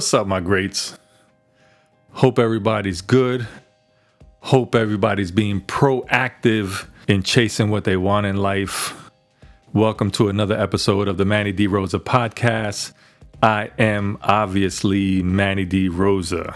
What's up, my greats? Hope everybody's good. Hope everybody's being proactive in chasing what they want in life. Welcome to another episode of the Manny D. Rosa podcast. I am obviously Manny D. Rosa.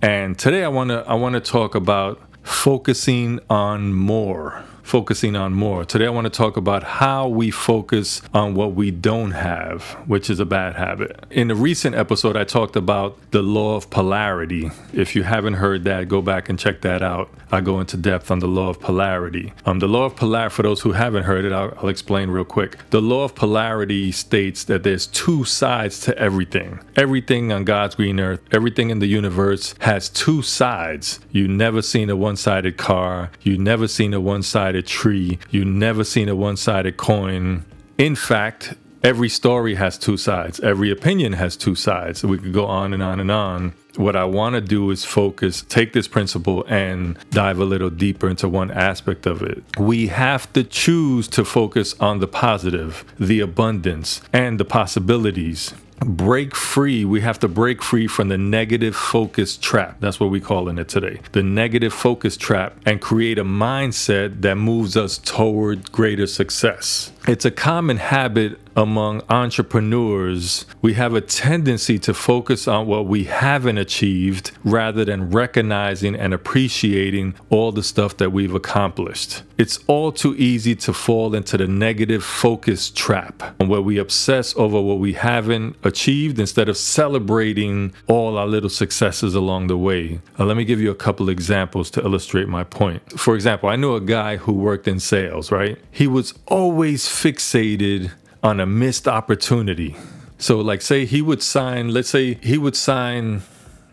And today I want to I want to talk about focusing on more focusing on more. Today, I want to talk about how we focus on what we don't have, which is a bad habit. In a recent episode, I talked about the law of polarity. If you haven't heard that, go back and check that out. I go into depth on the law of polarity. Um, the law of polarity, for those who haven't heard it, I'll, I'll explain real quick. The law of polarity states that there's two sides to everything. Everything on God's green earth, everything in the universe has two sides. You've never seen a one-sided car. you've never seen a one-sided sided tree. You've never seen a one sided coin. In fact, every story has two sides, every opinion has two sides. We could go on and on and on. What I want to do is focus, take this principle and dive a little deeper into one aspect of it. We have to choose to focus on the positive, the abundance, and the possibilities break free. We have to break free from the negative focus trap. That's what we're calling it today. The negative focus trap and create a mindset that moves us toward greater success. It's a common habit among entrepreneurs. We have a tendency to focus on what we haven't achieved rather than recognizing and appreciating all the stuff that we've accomplished. It's all too easy to fall into the negative focus trap where we obsess over what we haven't achieved instead of celebrating all our little successes along the way. Now, let me give you a couple examples to illustrate my point. For example, I knew a guy who worked in sales, right? He was always fixated on a missed opportunity. So, like, say he would sign, let's say he would sign,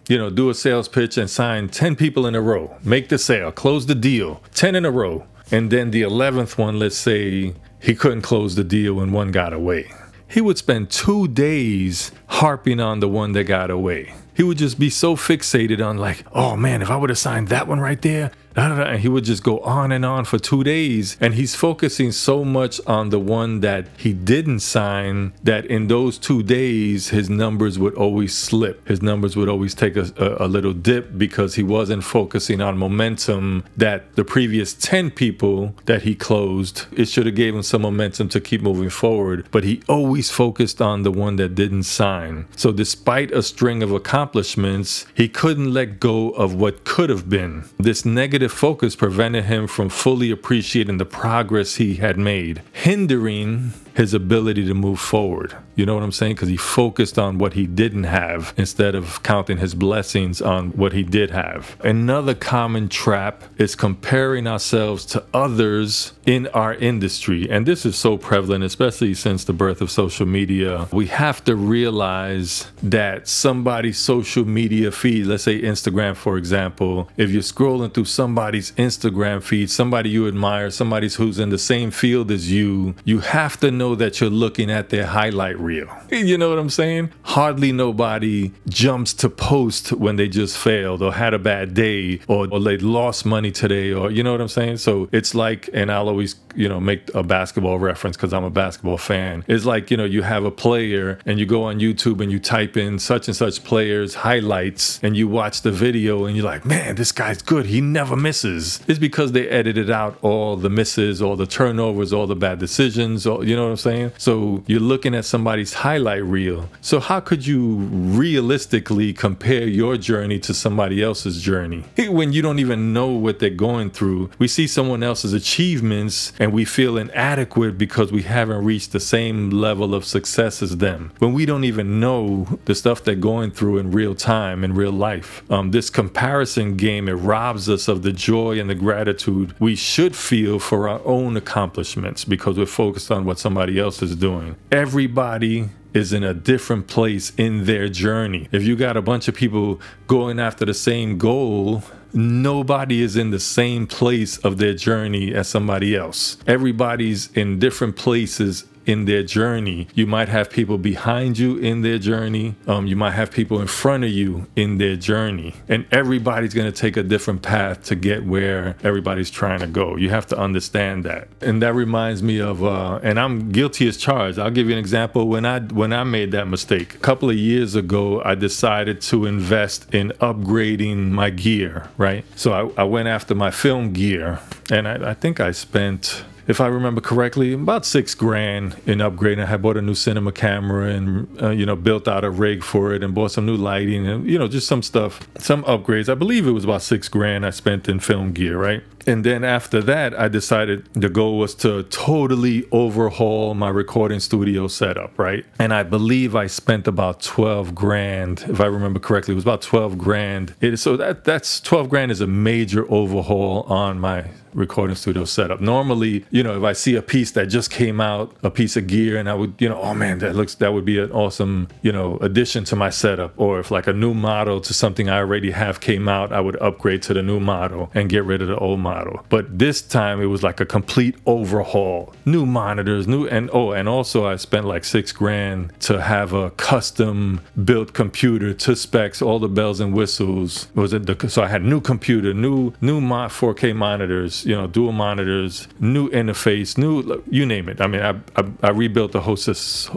you know, do a sales pitch and sign 10 people in a row, make the sale, close the deal, 10 in a row. And then the 11th one, let's say he couldn't close the deal and one got away. He would spend two days harping on the one that got away. He would just be so fixated on, like, oh man, if I would have signed that one right there, and he would just go on and on for two days. And he's focusing so much on the one that he didn't sign that in those two days, his numbers would always slip. His numbers would always take a, a, a little dip because he wasn't focusing on momentum that the previous 10 people that he closed, it should have gave him some momentum to keep moving forward. But he always focused on the one that didn't sign. So despite a string of accomplishments, he couldn't let go of what could have been. This negative negative focus prevented him from fully appreciating the progress he had made, hindering his ability to move forward. You know what I'm saying? Because he focused on what he didn't have instead of counting his blessings on what he did have. Another common trap is comparing ourselves to others in our industry. And this is so prevalent, especially since the birth of social media. We have to realize that somebody's social media feed, let's say Instagram, for example, if you're scrolling through somebody's Instagram feed, somebody you admire, somebody who's in the same field as you, you have to know that you're looking at their highlight reel. You know what I'm saying? Hardly nobody jumps to post when they just failed or had a bad day or, or they lost money today or you know what I'm saying? So it's like, and I'll always, you know, make a basketball reference because I'm a basketball fan. It's like, you know, you have a player and you go on YouTube and you type in such and such players highlights and you watch the video and you're like, man, this guy's good. He never misses. It's because they edited out all the misses, all the turnovers, all the bad decisions, or, you know what I'm saying? So you're looking at somebody's highlight reel. So how could you realistically compare your journey to somebody else's journey when you don't even know what they're going through? We see someone else's achievements and we feel inadequate because we haven't reached the same level of success as them. When we don't even know the stuff they're going through in real time, in real life. Um, this comparison game, it robs us of the joy and the gratitude we should feel for our own accomplishments because we're focused on what somebody else is doing. Everybody is in a different place in their journey. If you got a bunch of people going after the same goal, nobody is in the same place of their journey as somebody else. Everybody's in different places in their journey. You might have people behind you in their journey. Um, you might have people in front of you in their journey. And everybody's going to take a different path to get where everybody's trying to go. You have to understand that. And that reminds me of, uh, and I'm guilty as charged. I'll give you an example. When I when I made that mistake a couple of years ago, I decided to invest in upgrading my gear. Right. So I, I went after my film gear, and I, I think I spent if I remember correctly, about six grand in upgrading. I bought a new cinema camera and uh, you know built out a rig for it and bought some new lighting and you know just some stuff, some upgrades. I believe it was about six grand I spent in film gear, right? And then after that, I decided the goal was to totally overhaul my recording studio setup, right? And I believe I spent about 12 grand, if I remember correctly, it was about 12 grand. So that that's 12 grand is a major overhaul on my recording studio setup. Normally, you know, if I see a piece that just came out, a piece of gear, and I would, you know, oh man, that looks that would be an awesome, you know, addition to my setup. Or if like a new model to something I already have came out, I would upgrade to the new model and get rid of the old model. But this time it was like a complete overhaul. New monitors, new and oh, and also I spent like six grand to have a custom built computer to specs, all the bells and whistles. Was it the so I had new computer, new new 4K monitors, you know, dual monitors, new interface, new you name it. I mean, I I, I rebuilt the whole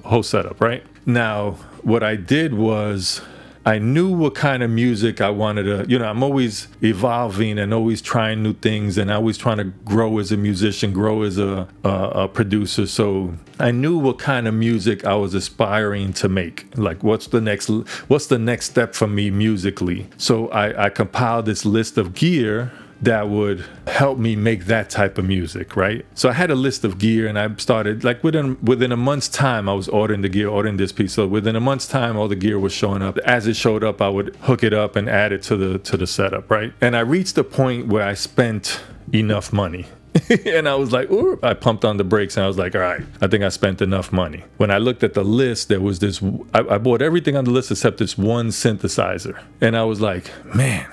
whole setup, right? Now, what I did was I knew what kind of music I wanted to, you know, I'm always evolving and always trying new things and always trying to grow as a musician, grow as a, a, a, producer. So I knew what kind of music I was aspiring to make. Like, what's the next, what's the next step for me musically? So I, I compiled this list of gear that would help me make that type of music, right? So I had a list of gear and I started like within within a month's time I was ordering the gear, ordering this piece. So within a month's time all the gear was showing up. As it showed up, I would hook it up and add it to the to the setup, right? And I reached the point where I spent enough money. and I was like, Ooh. I pumped on the brakes and I was like, all right, I think I spent enough money. When I looked at the list, there was this, I, I bought everything on the list except this one synthesizer. And I was like, man,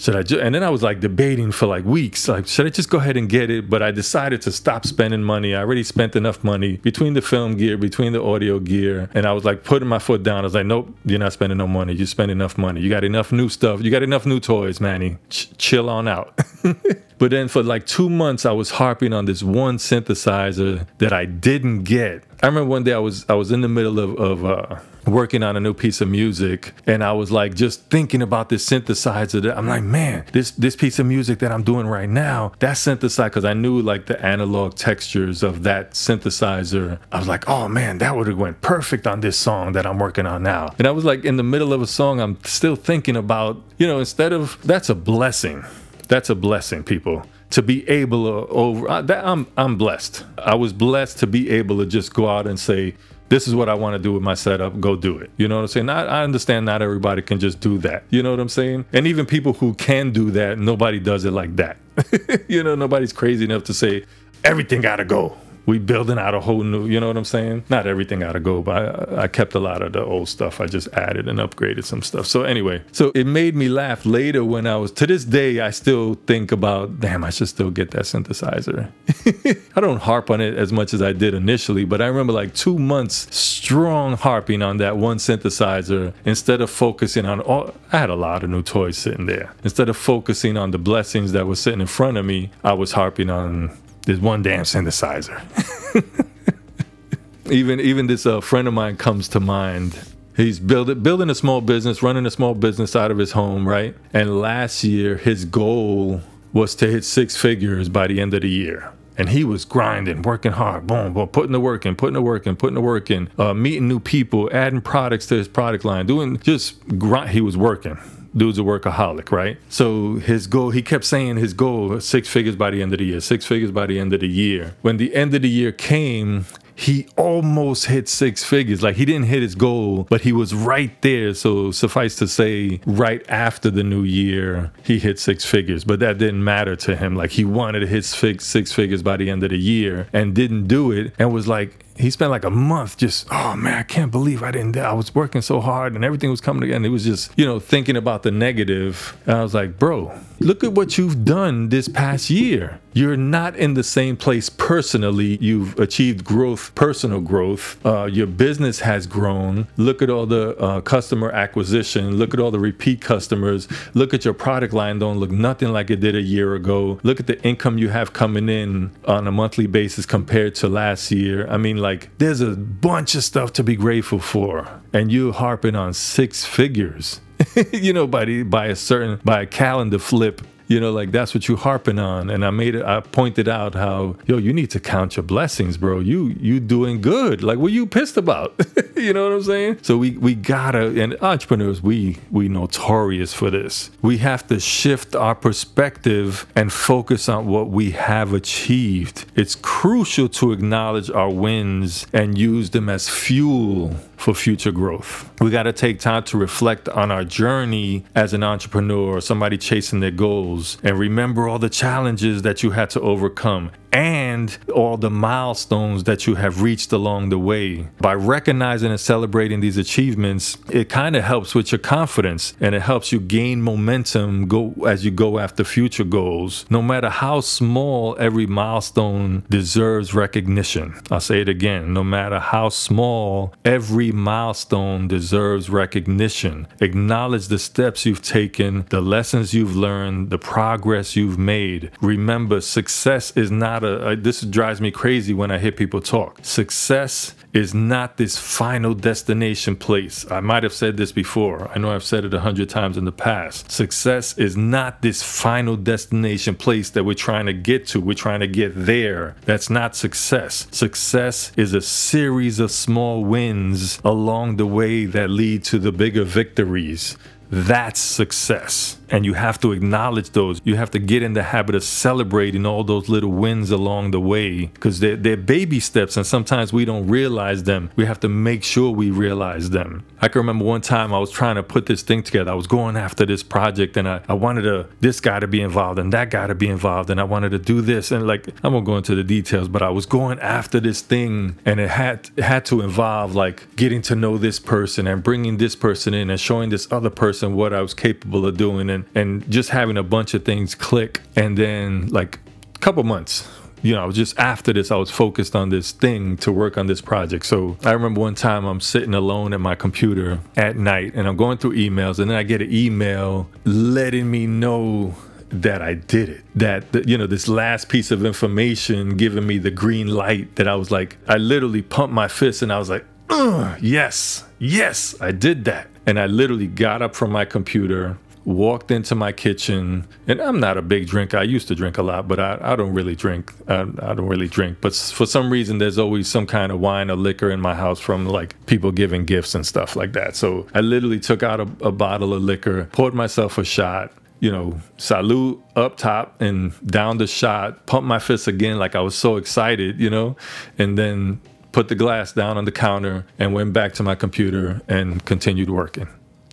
should I just, and then I was like debating for like weeks, like, should I just go ahead and get it? But I decided to stop spending money. I already spent enough money between the film gear, between the audio gear. And I was like putting my foot down. I was like, nope, you're not spending no money. You spend enough money. You got enough new stuff. You got enough new toys, Manny. Ch- chill on out. but then for like two months, I was harping on this one synthesizer that I didn't get. I remember one day I was I was in the middle of, of uh, working on a new piece of music and I was like just thinking about this synthesizer that I'm like, man, this this piece of music that I'm doing right now, that synthesizer because I knew like the analog textures of that synthesizer. I was like, oh man, that would have went perfect on this song that I'm working on now. And I was like in the middle of a song, I'm still thinking about, you know, instead of that's a blessing. That's a blessing, people to be able to over uh, that I'm I'm blessed. I was blessed to be able to just go out and say, this is what I want to do with my setup. Go do it. You know what I'm saying? I, I understand not everybody can just do that. You know what I'm saying? And even people who can do that, nobody does it like that. you know, nobody's crazy enough to say everything got to go we building out a whole new, you know what I'm saying? Not everything got to go, but I, I, kept a lot of the old stuff. I just added and upgraded some stuff. So anyway, so it made me laugh later when I was, to this day, I still think about, damn, I should still get that synthesizer. I don't harp on it as much as I did initially, but I remember like two months strong harping on that one synthesizer instead of focusing on all, I had a lot of new toys sitting there. Instead of focusing on the blessings that were sitting in front of me, I was harping on there's one damn synthesizer. even even this uh, friend of mine comes to mind. He's building building a small business, running a small business out of his home, right? And last year, his goal was to hit six figures by the end of the year. And he was grinding, working hard, boom, boom, putting the work in, putting the work in, putting the work in, uh, meeting new people, adding products to his product line, doing just grind. He was working dude's a workaholic, right? So his goal, he kept saying his goal, six figures by the end of the year, six figures by the end of the year. When the end of the year came, he almost hit six figures. Like he didn't hit his goal, but he was right there. So suffice to say, right after the new year, he hit six figures. But that didn't matter to him. Like he wanted to hit six figures by the end of the year and didn't do it and was like, he spent like a month just, oh man, I can't believe I didn't. I was working so hard and everything was coming. And it was just, you know, thinking about the negative. And I was like, bro, look at what you've done this past year. You're not in the same place personally. You've achieved growth, personal growth. Uh, your business has grown. Look at all the uh, customer acquisition. Look at all the repeat customers. Look at your product line. Don't look nothing like it did a year ago. Look at the income you have coming in on a monthly basis compared to last year. I mean, like, there's a bunch of stuff to be grateful for. And you harping on six figures. you know, by the, by a certain by a calendar flip you know, like that's what you harping on. And I made it, I pointed out how, yo, you need to count your blessings, bro. You you doing good. Like what you pissed about? you know what I'm saying? So we we gotta and entrepreneurs, we we notorious for this. We have to shift our perspective and focus on what we have achieved. It's crucial to acknowledge our wins and use them as fuel for future growth. We got to take time to reflect on our journey as an entrepreneur or somebody chasing their goals and remember all the challenges that you had to overcome and all the milestones that you have reached along the way. By recognizing and celebrating these achievements, it kind of helps with your confidence and it helps you gain momentum go as you go after future goals. No matter how small every milestone deserves recognition. I'll say it again, no matter how small every milestone deserves recognition. Acknowledge the steps you've taken, the lessons you've learned, the progress you've made. Remember, success is not this drives me crazy when I hear people talk. Success is not this final destination place. I might have said this before. I know I've said it a hundred times in the past. Success is not this final destination place that we're trying to get to. We're trying to get there. That's not success. Success is a series of small wins along the way that lead to the bigger victories. That's success. And you have to acknowledge those. You have to get in the habit of celebrating all those little wins along the way because they're, they're baby steps and sometimes we don't realize them. We have to make sure we realize them. I can remember one time I was trying to put this thing together. I was going after this project and I, I wanted to, this guy to be involved and that guy to be involved and I wanted to do this. And like, I won't go into the details, but I was going after this thing and it had, it had to involve like getting to know this person and bringing this person in and showing this other person what I was capable of doing and and just having a bunch of things click and then like a couple months you know, just after this, I was focused on this thing to work on this project. So I remember one time I'm sitting alone at my computer at night and I'm going through emails, and then I get an email letting me know that I did it. That, you know, this last piece of information giving me the green light that I was like, I literally pumped my fist and I was like, yes, yes, I did that. And I literally got up from my computer, walked into my kitchen, and I'm not a big drinker. I used to drink a lot, but I, I don't really drink. I, I don't really drink. But for some reason, there's always some kind of wine or liquor in my house from like people giving gifts and stuff like that. So I literally took out a, a bottle of liquor, poured myself a shot, you know, salute up top and down the shot, pump my fist again like I was so excited, you know, and then put the glass down on the counter and went back to my computer and continued working.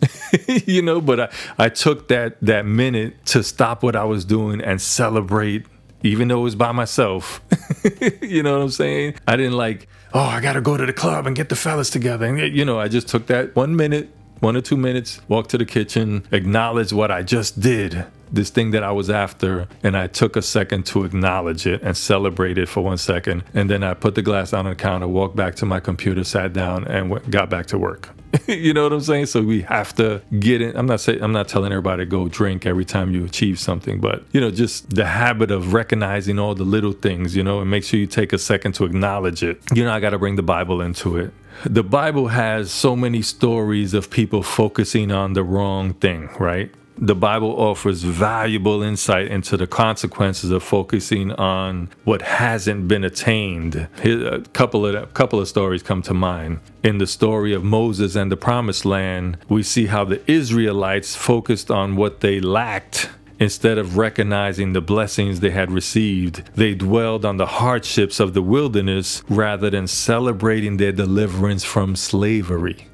you know, but I, I took that that minute to stop what I was doing and celebrate even though it was by myself. you know what I'm saying? I didn't like, oh, I got to go to the club and get the fellas together. And, you know, I just took that one minute, one or two minutes, walked to the kitchen, acknowledged what I just did, this thing that I was after, and I took a second to acknowledge it and celebrate it for one second. And then I put the glass down on the counter, walked back to my computer, sat down, and went, got back to work. you know what I'm saying? So we have to get in. I'm not saying I'm not telling everybody to go drink every time you achieve something, but you know, just the habit of recognizing all the little things, you know, and make sure you take a second to acknowledge it. You know, I got to bring the Bible into it. The Bible has so many stories of people focusing on the wrong thing, right? The Bible offers valuable insight into the consequences of focusing on what hasn't been attained. A couple of a couple of stories come to mind. In the story of Moses and the Promised Land, we see how the Israelites focused on what they lacked Instead of recognizing the blessings they had received, they dwelled on the hardships of the wilderness rather than celebrating their deliverance from slavery.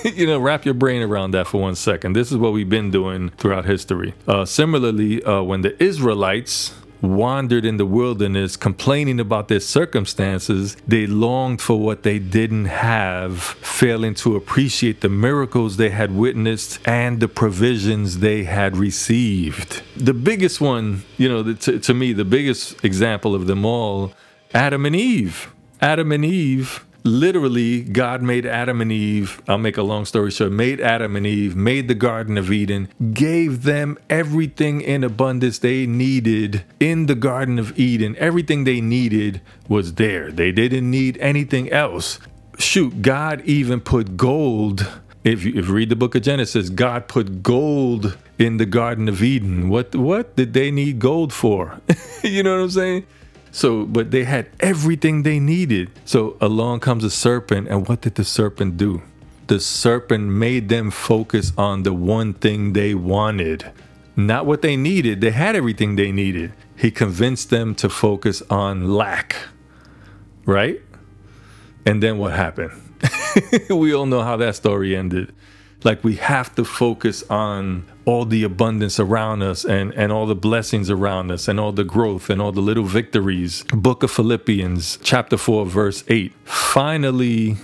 you know, wrap your brain around that for one second. This is what we've been doing throughout history. Uh, similarly, uh, when the Israelites wandered in the wilderness complaining about their circumstances, they longed for what they didn't have, failing to appreciate the miracles they had witnessed and the provisions they had received. The biggest one, you know, to, to me, the biggest example of them all, Adam and Eve. Adam and Eve literally God made Adam and Eve, I'll make a long story short, made Adam and Eve, made the Garden of Eden, gave them everything in abundance they needed in the Garden of Eden. Everything they needed was there. They didn't need anything else. Shoot, God even put gold. If you, if read the book of Genesis, God put gold in the Garden of Eden. What what did they need gold for? you know what I'm saying? So, but they had everything they needed. So along comes a serpent, and what did the serpent do? The serpent made them focus on the one thing they wanted, not what they needed. They had everything they needed. He convinced them to focus on lack, right? And then what happened? we all know how that story ended. Like we have to focus on all the abundance around us and, and all the blessings around us and all the growth and all the little victories. Book of Philippians, chapter 4, verse 8. Finally,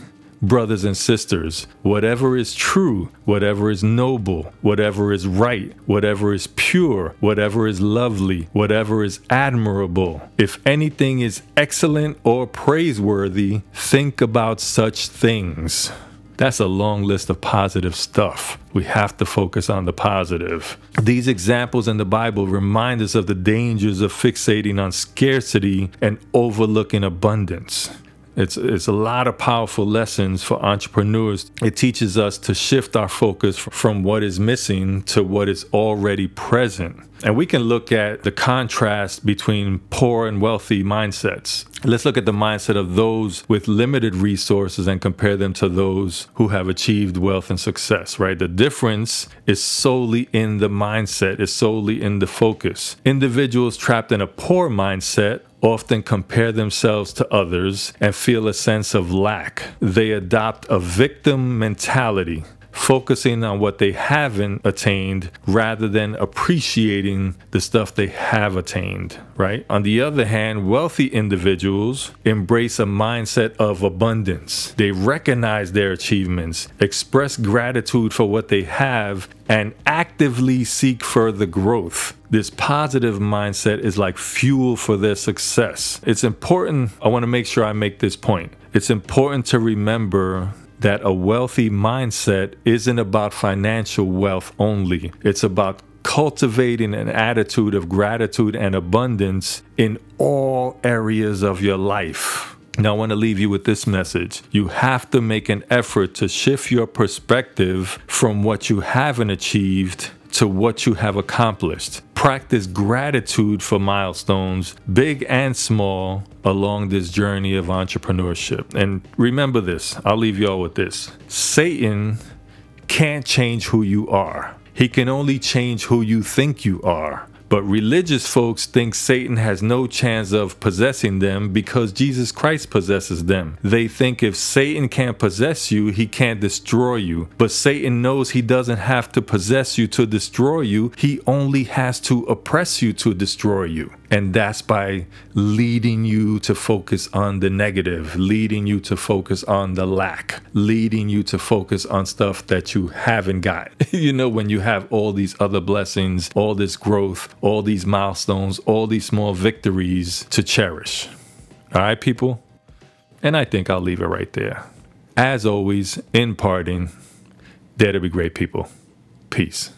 brothers and sisters, whatever is true, whatever is noble, whatever is right, whatever is pure, whatever is lovely, whatever is admirable, if anything is excellent or praiseworthy, think about such things. That's a long list of positive stuff. We have to focus on the positive. These examples in the Bible remind us of the dangers of fixating on scarcity and overlooking abundance. It's, it's a lot of powerful lessons for entrepreneurs. It teaches us to shift our focus from what is missing to what is already present. And we can look at the contrast between poor and wealthy mindsets. Let's look at the mindset of those with limited resources and compare them to those who have achieved wealth and success, right? The difference is solely in the mindset, is solely in the focus. Individuals trapped in a poor mindset often compare themselves to others and feel a sense of lack. They adopt a victim mentality focusing on what they haven't attained rather than appreciating the stuff they have attained, right? On the other hand, wealthy individuals embrace a mindset of abundance. They recognize their achievements, express gratitude for what they have, and actively seek further growth. This positive mindset is like fuel for their success. It's important, I want to make sure I make this point. It's important to remember that a wealthy mindset isn't about financial wealth only, it's about cultivating an attitude of gratitude and abundance in all areas of your life. Now, I want to leave you with this message. You have to make an effort to shift your perspective from what you haven't achieved to what you have accomplished. Practice gratitude for milestones, big and small, along this journey of entrepreneurship. And remember this I'll leave you all with this Satan can't change who you are, he can only change who you think you are. But religious folks think Satan has no chance of possessing them because Jesus Christ possesses them. They think if Satan can't possess you, he can't destroy you. But Satan knows he doesn't have to possess you to destroy you, he only has to oppress you to destroy you. And that's by leading you to focus on the negative, leading you to focus on the lack, leading you to focus on stuff that you haven't got. you know, when you have all these other blessings, all this growth, all these milestones, all these small victories to cherish. All right, people? And I think I'll leave it right there. As always, in parting, dare to be great people. Peace.